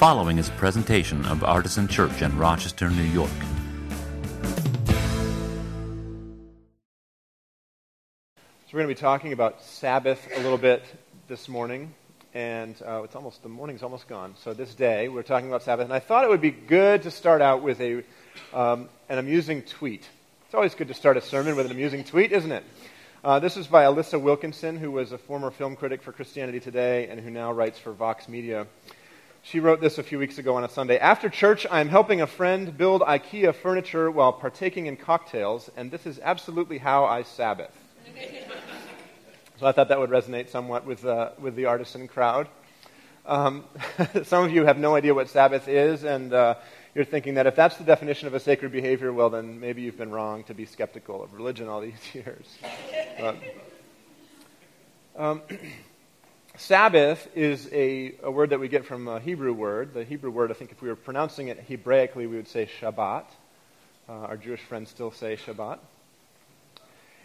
following is a presentation of Artisan Church in Rochester, New York. So we're going to be talking about Sabbath a little bit this morning, and uh, it's almost the morning's almost gone. So this day we're talking about Sabbath, and I thought it would be good to start out with a um, an amusing tweet. It's always good to start a sermon with an amusing tweet, isn't it? Uh, this is by Alissa Wilkinson, who was a former film critic for Christianity Today and who now writes for Vox Media. She wrote this a few weeks ago on a Sunday. After church, I am helping a friend build IKEA furniture while partaking in cocktails, and this is absolutely how I Sabbath. so I thought that would resonate somewhat with, uh, with the artisan crowd. Um, some of you have no idea what Sabbath is, and uh, you're thinking that if that's the definition of a sacred behavior, well, then maybe you've been wrong to be skeptical of religion all these years. But, um, Sabbath is a, a, word that we get from a Hebrew word. The Hebrew word, I think if we were pronouncing it Hebraically, we would say Shabbat. Uh, our Jewish friends still say Shabbat.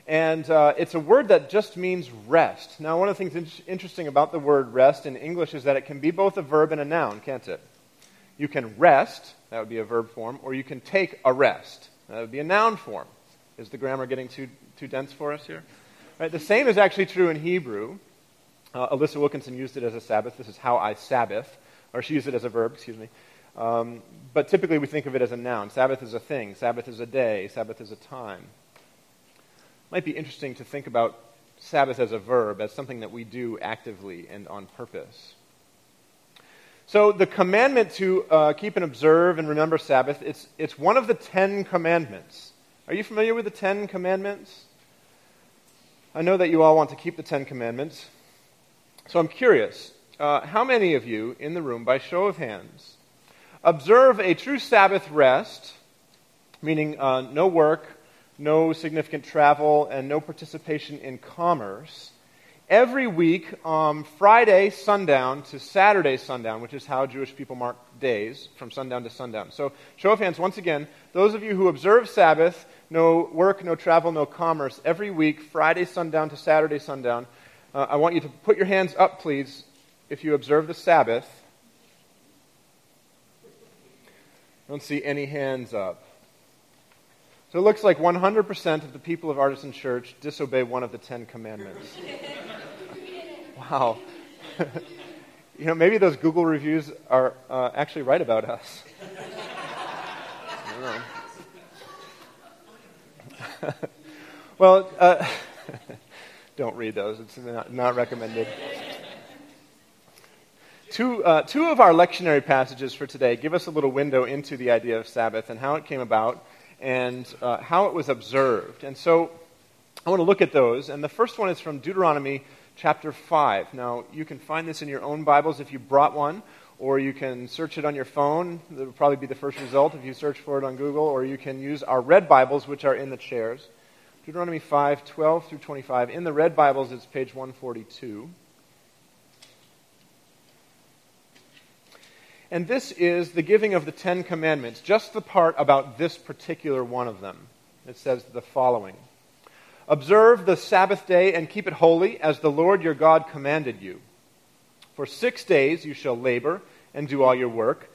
And uh, it's a word that just means rest. Now, one of the things in- interesting about the word rest in English is that it can be both a verb and a noun, can't it? You can rest, that would be a verb form, or you can take a rest. That would be a noun form. Is the grammar getting too, too dense for us here? Right, the same is actually true in Hebrew. Uh, Alissa Wilkinson used it as a Sabbath. This is how I Sabbath. Or she used it as a verb, excuse me. Um, but typically we think of it as a noun. Sabbath is a thing. Sabbath is a day. Sabbath is a time. Might be interesting to think about Sabbath as a verb, as something that we do actively and on purpose. So the commandment to uh, keep and observe and remember Sabbath, it's, it's one of the Ten Commandments. Are you familiar with the Ten Commandments? I know that you all want to keep the Ten Commandments. So I'm curious, uh, how many of you in the room, by show of hands, observe a true Sabbath rest, meaning uh, no work, no significant travel, and no participation in commerce, every week, um, Friday sundown to Saturday sundown, which is how Jewish people mark days from sundown to sundown. So, show of hands, once again, those of you who observe Sabbath, no work, no travel, no commerce, every week, Friday sundown to Saturday sundown, uh, I want you to put your hands up, please, if you observe the Sabbath. I don't see any hands up. So it looks like 100% of the people of Artisan Church disobey one of the Ten Commandments. wow. you know, maybe those Google reviews are uh, actually right about us. well, uh, don't read those. It's not, not recommended. Two, uh, two of our lectionary passages for today give us a little window into the idea of Sabbath and how it came about and uh, how it was observed. And so I want to look at those. And the first one is from Deuteronomy chapter 5. Now, you can find this in your own Bibles if you brought one, or you can search it on your phone. That will probably be the first result if you search for it on Google, or you can use our red Bibles, which are in the chairs. Deuteronomy 5, 12 through 25. In the red Bibles, it's page 142. And this is the giving of the Ten Commandments, just the part about this particular one of them. It says the following Observe the Sabbath day and keep it holy, as the Lord your God commanded you. For six days you shall labor and do all your work,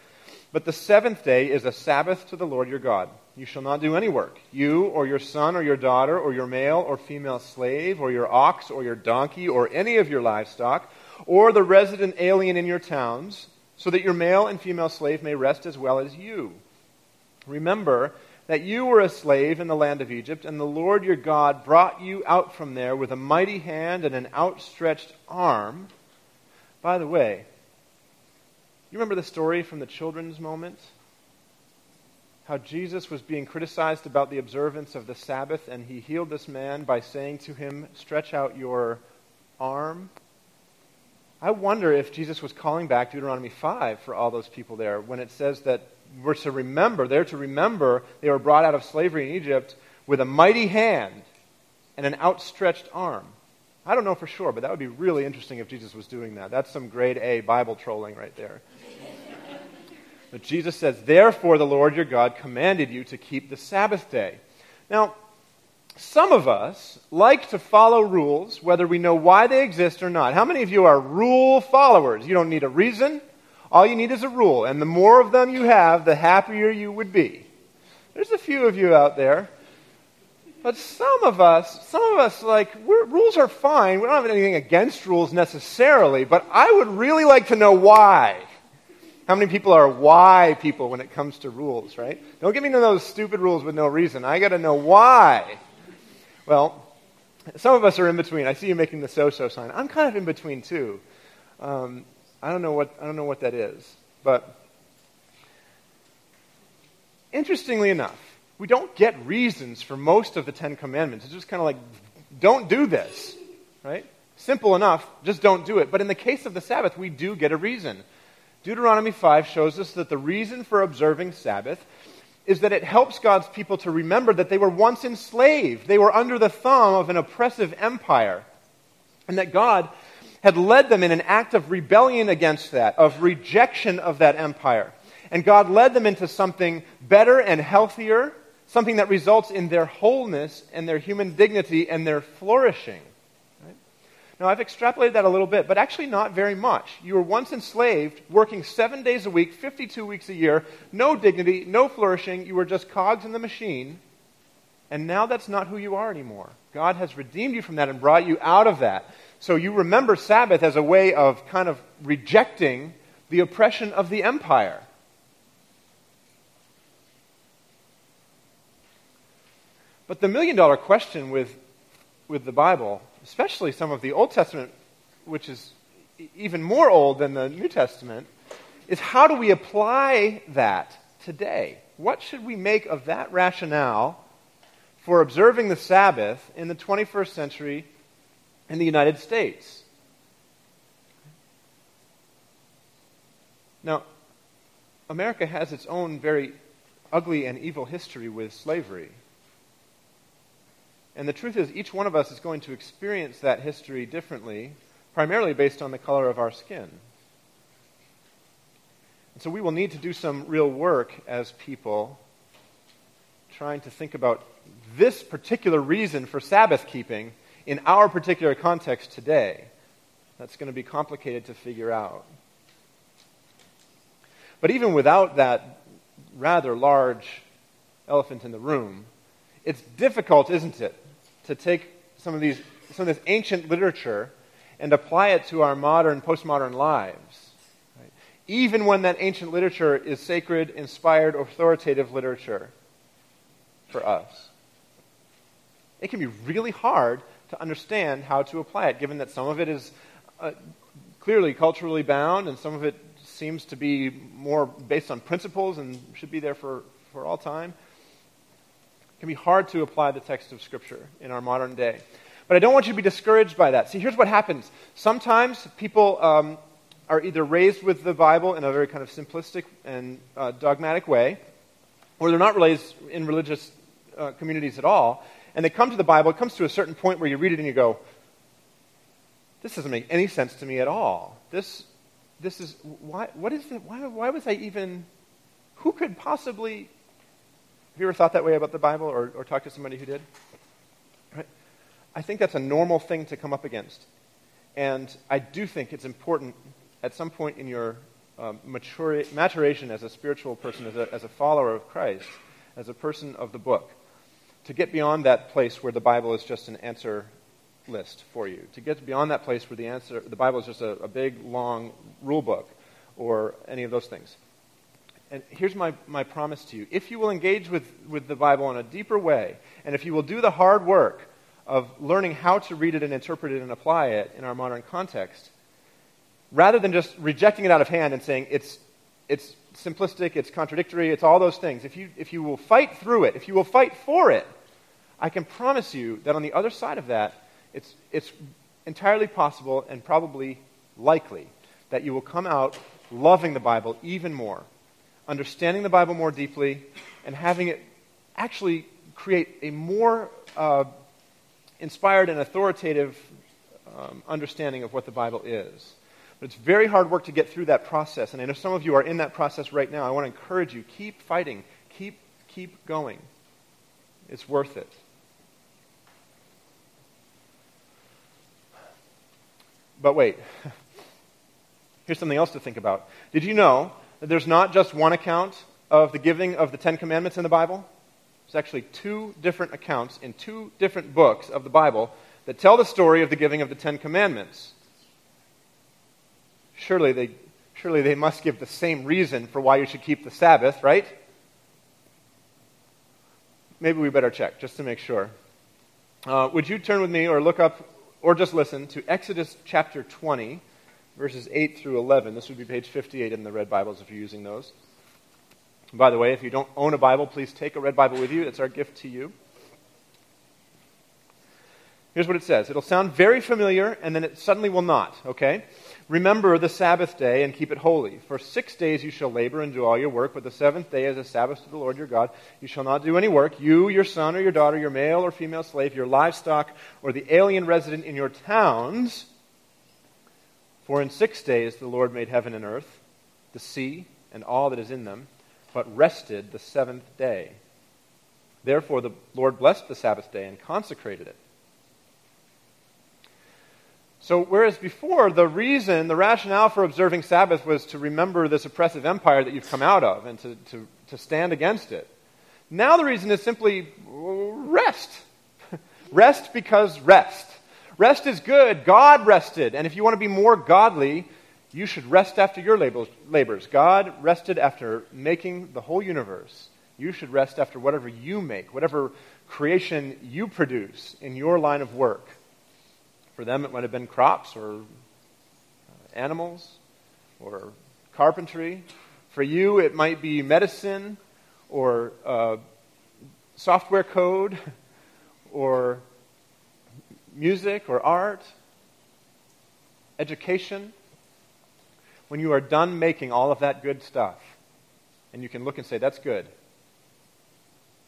but the seventh day is a Sabbath to the Lord your God. You shall not do any work, you or your son or your daughter or your male or female slave or your ox or your donkey or any of your livestock or the resident alien in your towns, so that your male and female slave may rest as well as you. Remember that you were a slave in the land of Egypt, and the Lord your God brought you out from there with a mighty hand and an outstretched arm. By the way, you remember the story from the children's moment? How Jesus was being criticized about the observance of the Sabbath, and he healed this man by saying to him, Stretch out your arm. I wonder if Jesus was calling back Deuteronomy 5 for all those people there when it says that we're to remember, they're to remember they were brought out of slavery in Egypt with a mighty hand and an outstretched arm. I don't know for sure, but that would be really interesting if Jesus was doing that. That's some grade A Bible trolling right there. But Jesus says, Therefore the Lord your God commanded you to keep the Sabbath day. Now, some of us like to follow rules, whether we know why they exist or not. How many of you are rule followers? You don't need a reason. All you need is a rule, and the more of them you have, the happier you would be. There's a few of you out there. But some of us, some of us, like, rules are fine. We don't have anything against rules necessarily, but I would really like to know why. How many people are why people when it comes to rules, right? Don't give me those stupid rules with no reason. I got to know why. Well, some of us are in between. I see you making the so-so sign. I'm kind of in between too. Um, I don't know what I don't know what that is, but interestingly enough, we don't get reasons for most of the Ten Commandments. It's just kind of like, don't do this, right? Simple enough, just don't do it. But in the case of the Sabbath, we do get a reason. Deuteronomy 5 shows us that the reason for observing Sabbath is that it helps God's people to remember that they were once enslaved. They were under the thumb of an oppressive empire. And that God had led them in an act of rebellion against that, of rejection of that empire. And God led them into something better and healthier, something that results in their wholeness and their human dignity and their flourishing. Now, I've extrapolated that a little bit, but actually not very much. You were once enslaved, working seven days a week, 52 weeks a year, no dignity, no flourishing. You were just cogs in the machine. And now that's not who you are anymore. God has redeemed you from that and brought you out of that. So you remember Sabbath as a way of kind of rejecting the oppression of the empire. But the million dollar question with, with the Bible especially some of the Old Testament, which is even more old than the New Testament, is how do we apply that today? What should we make of that rationale for observing the Sabbath in the 21st century in the United States? Now, America has its own very ugly and evil history with slavery. And the truth is, each one of us is going to experience that history differently, primarily based on the color of our skin. And so we will need to do some real work as people trying to think about this particular reason for Sabbath keeping in our particular context today. That's going to be complicated to figure out. But even without that rather large elephant in the room, it's difficult, isn't it, to take some of these some of this ancient literature and apply it to our modern postmodern lives. Right? Even when that ancient literature is sacred, inspired, authoritative literature for us. It can be really hard to understand how to apply it, given that some of it is uh, clearly culturally bound and some of it seems to be more based on principles and should be there for, for all time can be hard to apply the text of Scripture in our modern day. But I don't want you to be discouraged by that. See, here's what happens. Sometimes people um, are either raised with the Bible in a very kind of simplistic and uh, dogmatic way, or they're not raised in religious uh, communities at all, and they come to the Bible. It comes to a certain point where you read it and you go, "This doesn't make any sense to me at all. This, this is why? What is it? Why, why was I even? Who could possibly have you ever thought that way about the Bible or, or talked to somebody who did? Right? I think that's a normal thing to come up against. And I do think it's important at some point in your um, maturation as a spiritual person, as a, as a follower of Christ, as a person of the book, to get beyond that place where the Bible is just an answer list for you, to get beyond that place where the, answer, the Bible is just a, a big, long rule book or any of those things and here's my, my promise to you. If you will engage with, with the Bible in a deeper way, and if you will do the hard work of learning how to read it and interpret it and apply it in our modern context, rather than just rejecting it out of hand and saying it's, it's simplistic, it's contradictory, it's all those things, if you, if you will fight through it, if you will fight for it, I can promise you that on the other side of that, it's, it's entirely possible and probably likely that you will come out loving the Bible even more understanding the Bible more deeply, and having it actually create a more uh, inspired and authoritative um, understanding of what the Bible is. But it's very hard work to get through that process. And I know some of you are in that process right now. I want to encourage you keep fighting, keep, keep going. It's worth it. But wait. Here's something else to think about. Did you know there's not just one account of the giving of the Ten Commandments in the Bible? There's actually two different accounts in two different books of the Bible that tell the story of the giving of the Ten Commandments. Surely they, surely they must give the same reason for why you should keep the Sabbath, right? Maybe we better check just to make sure. Uh, would you turn with me or look up or just listen to Exodus chapter 20, verses 8 through 11? This would be page 58 in the Red Bibles if you're using those. By the way, if you don't own a Bible, please take a Red Bible with you. It's our gift to you. Here's what it says. It'll sound very familiar, and then it suddenly will not, okay? Remember the Sabbath day and keep it holy. For six days you shall labor and do all your work, but the seventh day is a Sabbath to the Lord your God. You shall not do any work, you, your son or your daughter, your male or female slave, your livestock, or the alien resident in your towns. For in six days the Lord made heaven and earth, the sea, and all that is in them, but rested the seventh day. Therefore the Lord blessed the Sabbath day and consecrated it. So, whereas before, the reason, the rationale for observing Sabbath was to remember this oppressive empire that you've come out of and to, to, to stand against it, now the reason is simply rest. rest because rest. Rest is good. God rested. And if you want to be more godly, you should rest after your labors. God rested after making the whole universe. You should rest after whatever you make, whatever creation you produce in your line of work. For them, it might have been crops or uh, animals or carpentry. For you, it might be medicine or uh, software code or music or art, education. When you are done making all of that good stuff, and you can look and say, that's good,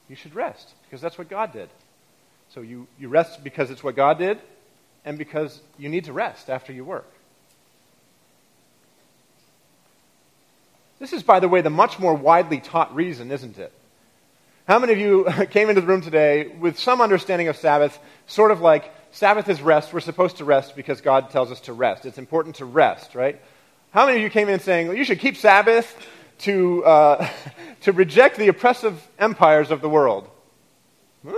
you should rest because that's what God did. So you, you rest because it's what God did, and because you need to rest after you work. This is, by the way, the much more widely taught reason, isn't it? How many of you came into the room today with some understanding of Sabbath, sort of like Sabbath is rest, we're supposed to rest because God tells us to rest. It's important to rest, right? How many of you came in saying, well, you should keep Sabbath to, uh, to reject the oppressive empires of the world?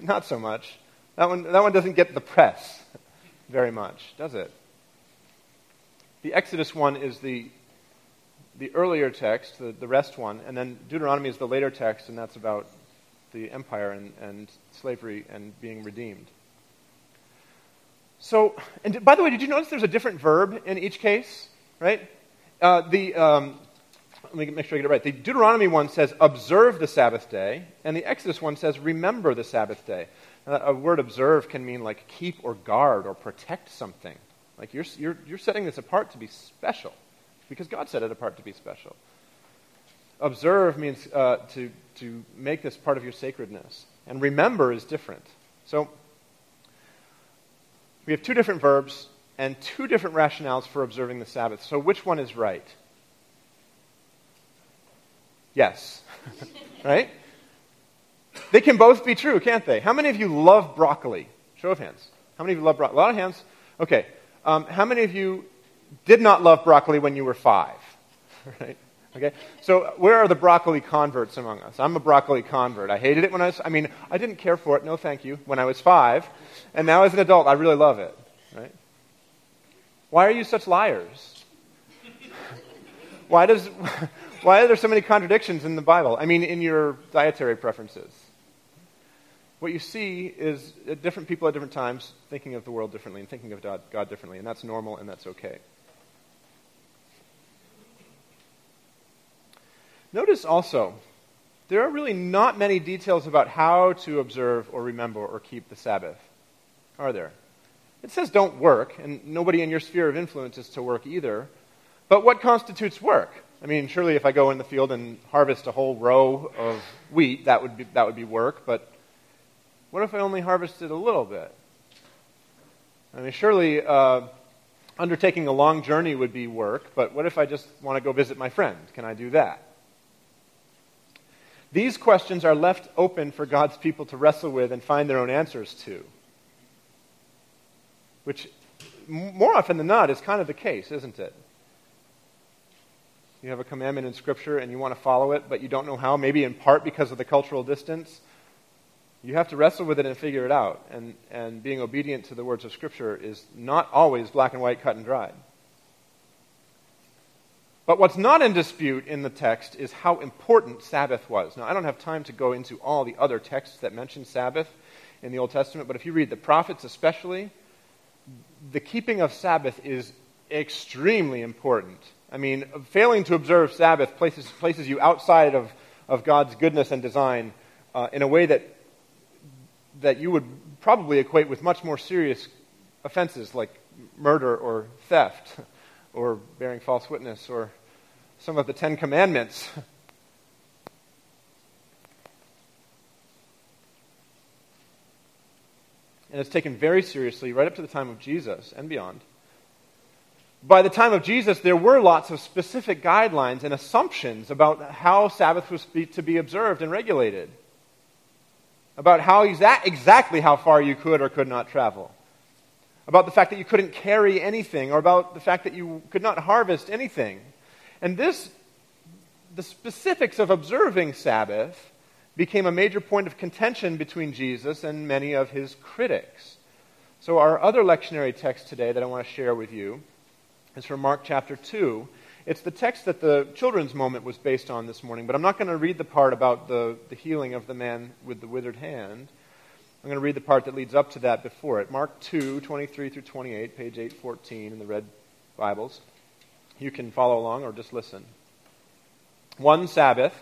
Not so much. That one, that one doesn't get the press very much, does it? The Exodus one is the, the earlier text, the, the rest one, and then Deuteronomy is the later text, and that's about the empire and, and slavery and being redeemed. So, and by the way, did you notice there's a different verb in each case? Right? Uh, the, um, let me make sure I get it right. The Deuteronomy one says, observe the Sabbath day, and the Exodus one says, remember the Sabbath day. A word observe can mean like keep or guard or protect something. Like you're, you're, you're setting this apart to be special because God set it apart to be special. Observe means uh, to, to make this part of your sacredness. And remember is different. So we have two different verbs and two different rationales for observing the Sabbath. So which one is right? Yes. right? They can both be true, can't they? How many of you love broccoli? Show of hands. How many of you love broccoli? A lot of hands. Okay. Um, how many of you did not love broccoli when you were five? right? Okay. So where are the broccoli converts among us? I'm a broccoli convert. I hated it when I was. I mean, I didn't care for it. No, thank you. When I was five, and now as an adult, I really love it. Right? Why are you such liars? why does? Why are there so many contradictions in the Bible? I mean, in your dietary preferences what you see is uh, different people at different times thinking of the world differently and thinking of God differently, and that's normal and that's okay. Notice also, there are really not many details about how to observe or remember or keep the Sabbath, are there? It says don't work, and nobody in your sphere of influence is to work either. But what constitutes work? I mean, surely if I go in the field and harvest a whole row of wheat, that would be, that would be work, but what if I only harvested a little bit? I mean, surely uh, undertaking a long journey would be work, but what if I just want to go visit my friend? Can I do that? These questions are left open for God's people to wrestle with and find their own answers to. Which more often than not, is kind of the case, isn't it? You have a commandment in Scripture and you want to follow it, but you don't know how, maybe in part because of the cultural distance. You have to wrestle with it and figure it out. And, and being obedient to the words of Scripture is not always black and white, cut and dried. But what's not in dispute in the text is how important Sabbath was. Now, I don't have time to go into all the other texts that mention Sabbath in the Old Testament, but if you read the prophets especially, the keeping of Sabbath is extremely important. I mean, failing to observe Sabbath places, places you outside of, of God's goodness and design uh, in a way that, that you would probably equate with much more serious offenses like murder or theft or bearing false witness or some of the Ten Commandments. and it's taken very seriously right up to the time of Jesus and beyond. By the time of Jesus, there were lots of specific guidelines and assumptions about how Sabbath was to be observed and regulated, about how exa- exactly how far you could or could not travel, about the fact that you couldn't carry anything, or about the fact that you could not harvest anything. And this, the specifics of observing Sabbath, became a major point of contention between Jesus and many of his critics. So, our other lectionary text today that I want to share with you is from Mark chapter 2. It's the text that the children's moment was based on this morning, but I'm not going to read the part about the, the healing of the man with the withered hand. I'm going to read the part that leads up to that before it. Mark 2, 23 through 28, page 814 in the red Bibles. You can follow along or just listen. One Sabbath,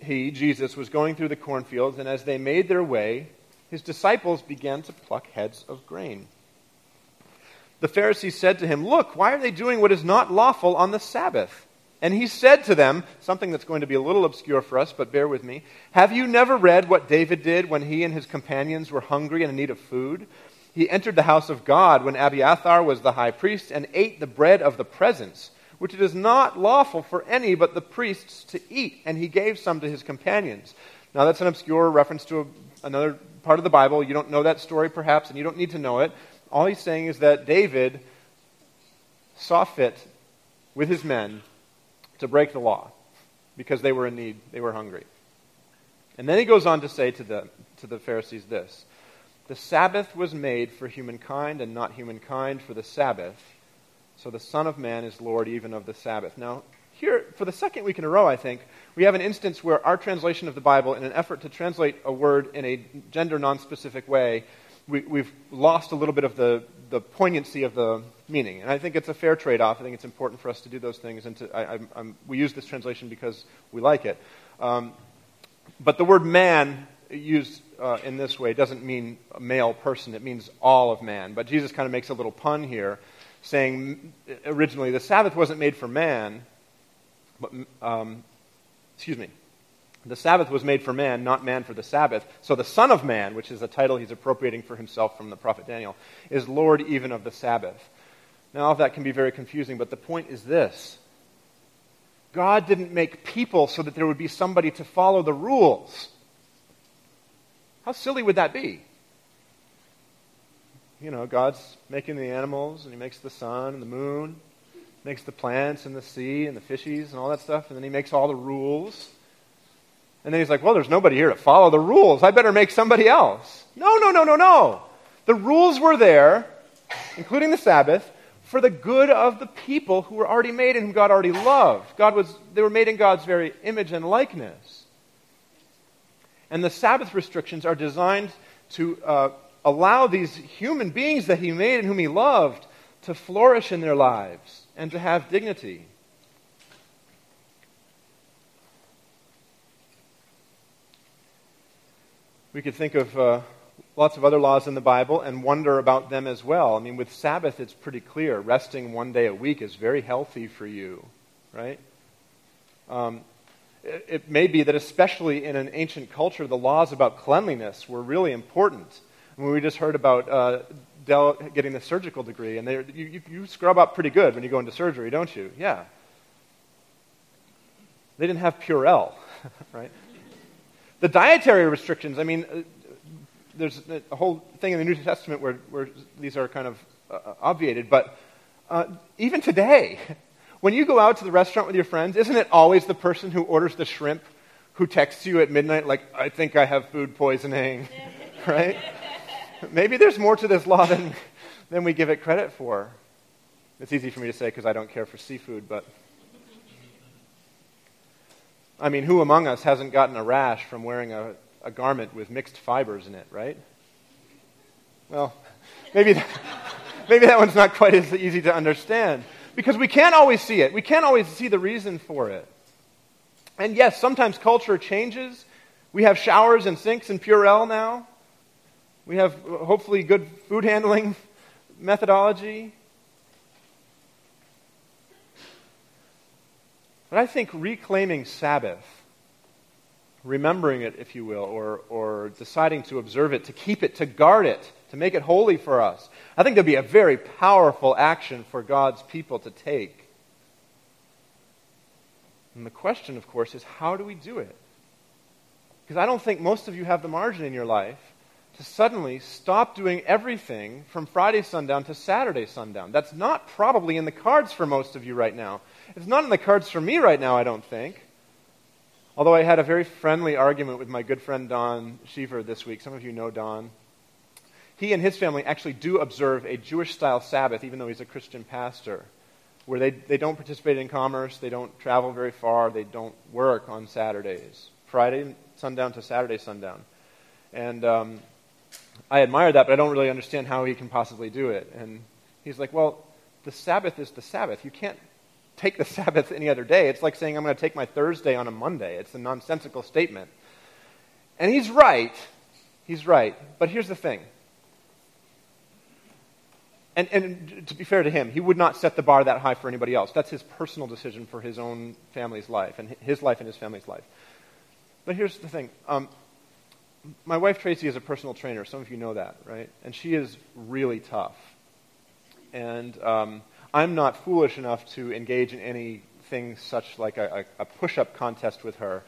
he, Jesus, was going through the cornfields, and as they made their way, his disciples began to pluck heads of grain. The Pharisees said to him, Look, why are they doing what is not lawful on the Sabbath? And he said to them, something that's going to be a little obscure for us, but bear with me. Have you never read what David did when he and his companions were hungry and in need of food? He entered the house of God when Abiathar was the high priest and ate the bread of the presence, which it is not lawful for any but the priests to eat, and he gave some to his companions. Now, that's an obscure reference to a, another part of the Bible. You don't know that story, perhaps, and you don't need to know it. All he's saying is that David saw fit with his men to break the law because they were in need, they were hungry. And then he goes on to say to the, to the Pharisees this The Sabbath was made for humankind and not humankind for the Sabbath. So the Son of Man is Lord even of the Sabbath. Now, here, for the second week in a row, I think, we have an instance where our translation of the Bible, in an effort to translate a word in a gender non specific way, we, have lost a little bit of the, the poignancy of the meaning. And I think it's a fair trade off. I think it's important for us to do those things. And to, I, we use this translation because we like it. Um, but the word man used uh, in this way doesn't mean a male person, it means all of man. But Jesus kind of makes a little pun here, saying originally the Sabbath wasn't made for man, but, um, excuse me, the Sabbath was made for man, not man for the Sabbath. So the Son of Man, which is a title he's appropriating for himself from the prophet Daniel, is Lord even of the Sabbath. Now, all of that can be very confusing, but the point is this God didn't make people so that there would be somebody to follow the rules. How silly would that be? You know, God's making the animals, and He makes the sun and the moon, makes the plants and the sea and the fishies and all that stuff, and then He makes all the rules. And then he's like, well, there's nobody here to follow the rules. I better make somebody else. No, no, no, no, no. The rules were there, including the Sabbath, for the good of the people who were already made and whom God already loved. God was, they were made in God's very image and likeness. And the Sabbath restrictions are designed to uh, allow these human beings that He made and whom He loved to flourish in their lives and to have dignity. We could think of uh, lots of other laws in the Bible and wonder about them as well. I mean, with Sabbath, it's pretty clear. Resting one day a week is very healthy for you, right? Um, it, may be that, especially in an ancient culture, the laws about cleanliness were really important. I mean, we just heard about uh, Dell getting the surgical degree, and you, you, you scrub up pretty good when you go into surgery, don't you? Yeah. They didn't have Purell, right? The dietary restrictions, I mean, uh, there's a whole thing in the New Testament where, where these are kind of uh, obviated. But uh, even today, when you go out to the restaurant with your friends, isn't it always the person who orders the shrimp who texts you at midnight, like, I think I have food poisoning, right? Maybe there's more to this law than, than we give it credit for. It's easy for me to say because I don't care for seafood, but. I mean, who among us hasn't gotten a rash from wearing a, a garment with mixed fibers in it, right? Well, maybe that, maybe that one's not quite as easy to understand because we can't always see it. We can't always see the reason for it. And yes, sometimes culture changes. We have showers and sinks in Purell now. We have hopefully good food handling methodology. But I think reclaiming Sabbath, remembering it, if you will, or, or deciding to observe it, to keep it, to guard it, to make it holy for us, I think there'd be a very powerful action for God's people to take. And the question, of course, is how do we do it? Because I don't think most of you have the margin in your life to suddenly stop doing everything from Friday sundown to Saturday sundown. That's not probably in the cards for most of you right now. It's not in the cards for me right now, I don't think. Although I had a very friendly argument with my good friend Don Sheaver this week. Some of you know Don. He and his family actually do observe a Jewish style Sabbath, even though he's a Christian pastor where they, they don't participate in commerce, they don't travel very far, they don't work on Saturdays. Friday sundown to Saturday sundown. And um, I admire that, but I don't really understand how he can possibly do it. And he's like, well, the Sabbath is the Sabbath. You can't take the Sabbath any other day. It's like saying I'm going to take my Thursday on a Monday. It's a nonsensical statement. And he's right. He's right. But here's the thing and, and to be fair to him, he would not set the bar that high for anybody else. That's his personal decision for his own family's life and his life and his family's life. But here's the thing. Um, my wife Tracy is a personal trainer. Some of you know that, right? And she is really tough. And um, I'm not foolish enough to engage in anything such like a, a, a push-up contest with her,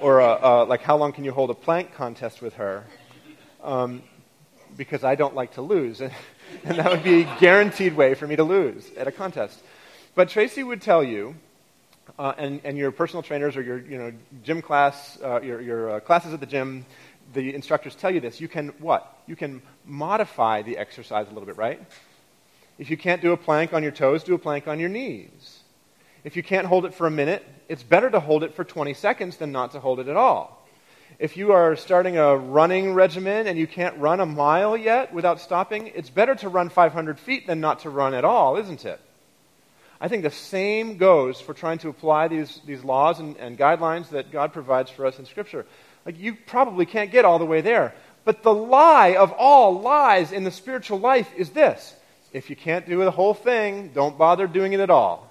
or a, a, like how long can you hold a plank contest with her, um, because I don't like to lose. and that would be a guaranteed way for me to lose at a contest. But Tracy would tell you, uh, and, and your personal trainers or your you know, gym class, uh, your, your uh, classes at the gym, the instructors tell you this. You can what? You can modify the exercise a little bit, right? If you can't do a plank on your toes, do a plank on your knees. If you can't hold it for a minute, it's better to hold it for 20 seconds than not to hold it at all. If you are starting a running regimen and you can't run a mile yet without stopping, it's better to run 500 feet than not to run at all, isn't it? I think the same goes for trying to apply these, these laws and, and guidelines that God provides for us in Scripture. Like, you probably can't get all the way there. But the lie of all lies in the spiritual life is this if you can't do the whole thing, don't bother doing it at all.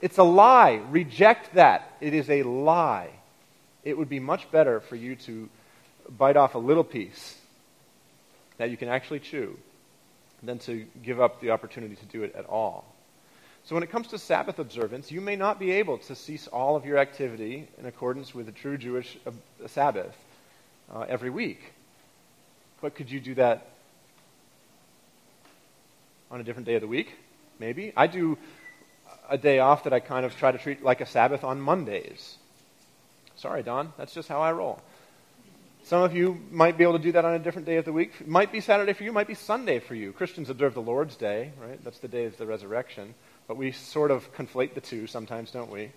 It's a lie. Reject that. It is a lie it would be much better for you to bite off a little piece that you can actually chew than to give up the opportunity to do it at all. So, when it comes to Sabbath observance, you may not be able to cease all of your activity in accordance with the true Jewish Sabbath uh, every week. But could you do that on a different day of the week? Maybe. I do a day off that I kind of try to treat like a Sabbath on Mondays. Sorry, Don, that's just how I roll. Some of you might be able to do that on a different day of the week. It might be Saturday for you, might be Sunday for you. Christians observe the Lord's Day, right? That's the day of the resurrection. But we sort of conflate the two sometimes, don't we?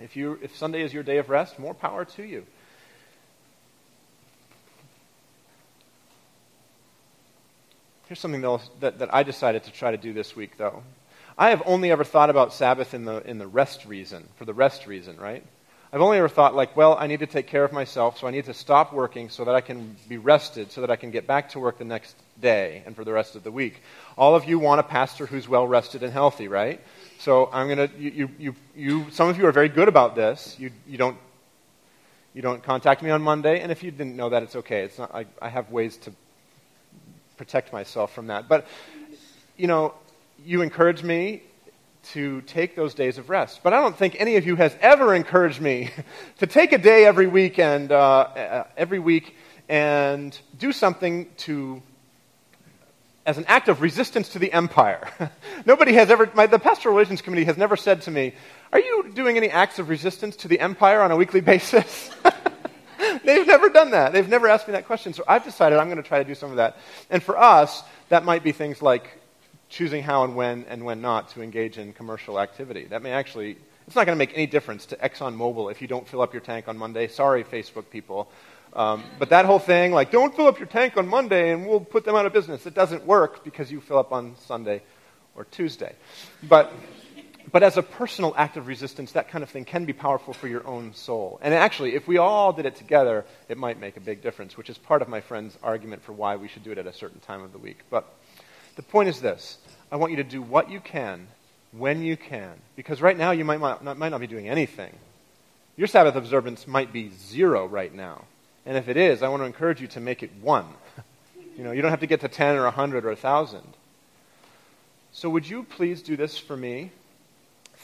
If, you, if Sunday is your day of rest, more power to you. Here's something that, that I decided to try to do this week, though. I have only ever thought about Sabbath in the, in the rest reason, for the rest reason, right? I've only ever thought, like, well, I need to take care of myself, so I need to stop working so that I can be rested, so that I can get back to work the next day and for the rest of the week. All of you want a pastor who's well rested and healthy, right? So I'm going to, you, you, you, some of you are very good about this. You, you, don't, you don't contact me on Monday, and if you didn't know that, it's okay. It's not, I, I have ways to protect myself from that. But, you know, you encourage me to take those days of rest. But I don't think any of you has ever encouraged me to take a day every week and uh, uh, every week and do something to as an act of resistance to the empire. Nobody has ever, my, the Pastoral Relations Committee has never said to me, Are you doing any acts of resistance to the empire on a weekly basis? They've never done that. They've never asked me that question. So I've decided I'm going to try to do some of that. And for us, that might be things like choosing how and when and when not to engage in commercial activity. That may actually, it's not going to make any difference to ExxonMobil if you don't fill up your tank on Monday. Sorry, Facebook people. Um, but that whole thing, like, don't fill up your tank on Monday and we'll put them out of business, it doesn't work because you fill up on Sunday or Tuesday. But, but as a personal act of resistance, that kind of thing can be powerful for your own soul. And actually, if we all did it together, it might make a big difference, which is part of my friend's argument for why we should do it at a certain time of the week. But the point is this I want you to do what you can when you can, because right now you might not, might not be doing anything. Your Sabbath observance might be zero right now. And if it is, I want to encourage you to make it one. you know, you don't have to get to 10 or 100 or 1,000. So would you please do this for me?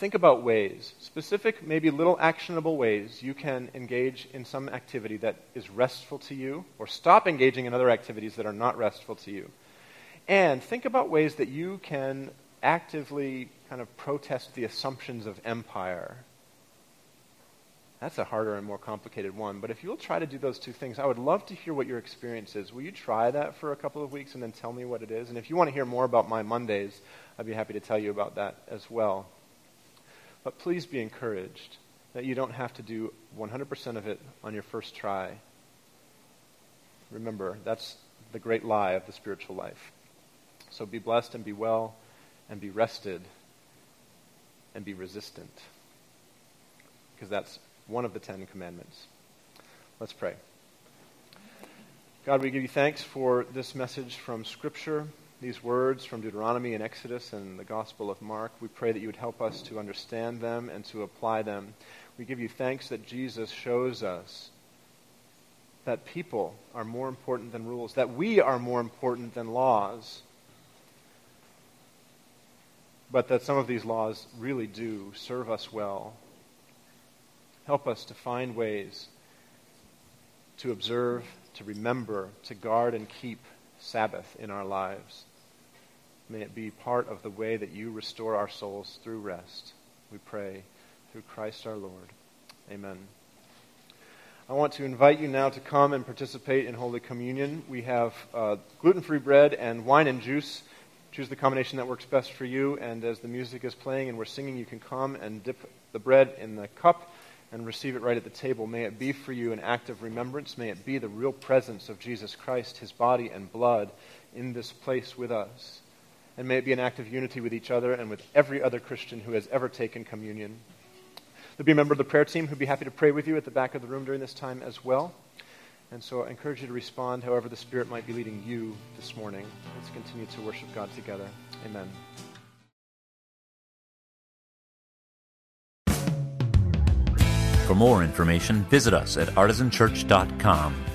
Think about ways, specific, maybe little actionable ways you can engage in some activity that is restful to you, or stop engaging in other activities that are not restful to you. And think about ways that you can actively kind of protest the assumptions of empire that's a harder and more complicated one. But if you'll try to do those two things, I would love to hear what your experience is. Will you try that for a couple of weeks and then tell me what it is? And if you want to hear more about my Mondays, I'd be happy to tell you about that as well. But please be encouraged that you don't have to do 100% of it on your first try. Remember, that's the great lie of the spiritual life. So be blessed and be well and be rested and be resistant. Because that's one of the Ten Commandments. Let's pray. God, we give you thanks for this message from Scripture, these words from Deuteronomy and Exodus and the Gospel of Mark. We pray that you would help us to understand them and to apply them. We give you thanks that Jesus shows us that people are more important than rules, that we are more important than laws, but that some of these laws really do serve us well Help us to find ways to observe, to remember, to guard and keep Sabbath in our lives. May it be part of the way that you restore our souls through rest. We pray through Christ our Lord. Amen. I want to invite you now to come and participate in Holy Communion. We have uh, gluten free bread and wine and juice. Choose the combination that works best for you. And as the music is playing and we're singing, you can come and dip the bread in the cup and receive it right at the table. May it be for you an act of remembrance. May it be the real presence of Jesus Christ, his body and blood, in this place with us. And may it be an act of unity with each other and with every other Christian who has ever taken communion. There'll be a member of the prayer team who'd be happy to pray with you at the back of the room during this time as well. And so I encourage you to respond however the Spirit might be leading you this morning. Let's continue to worship God together. Amen. For more information, visit us at artisanchurch.com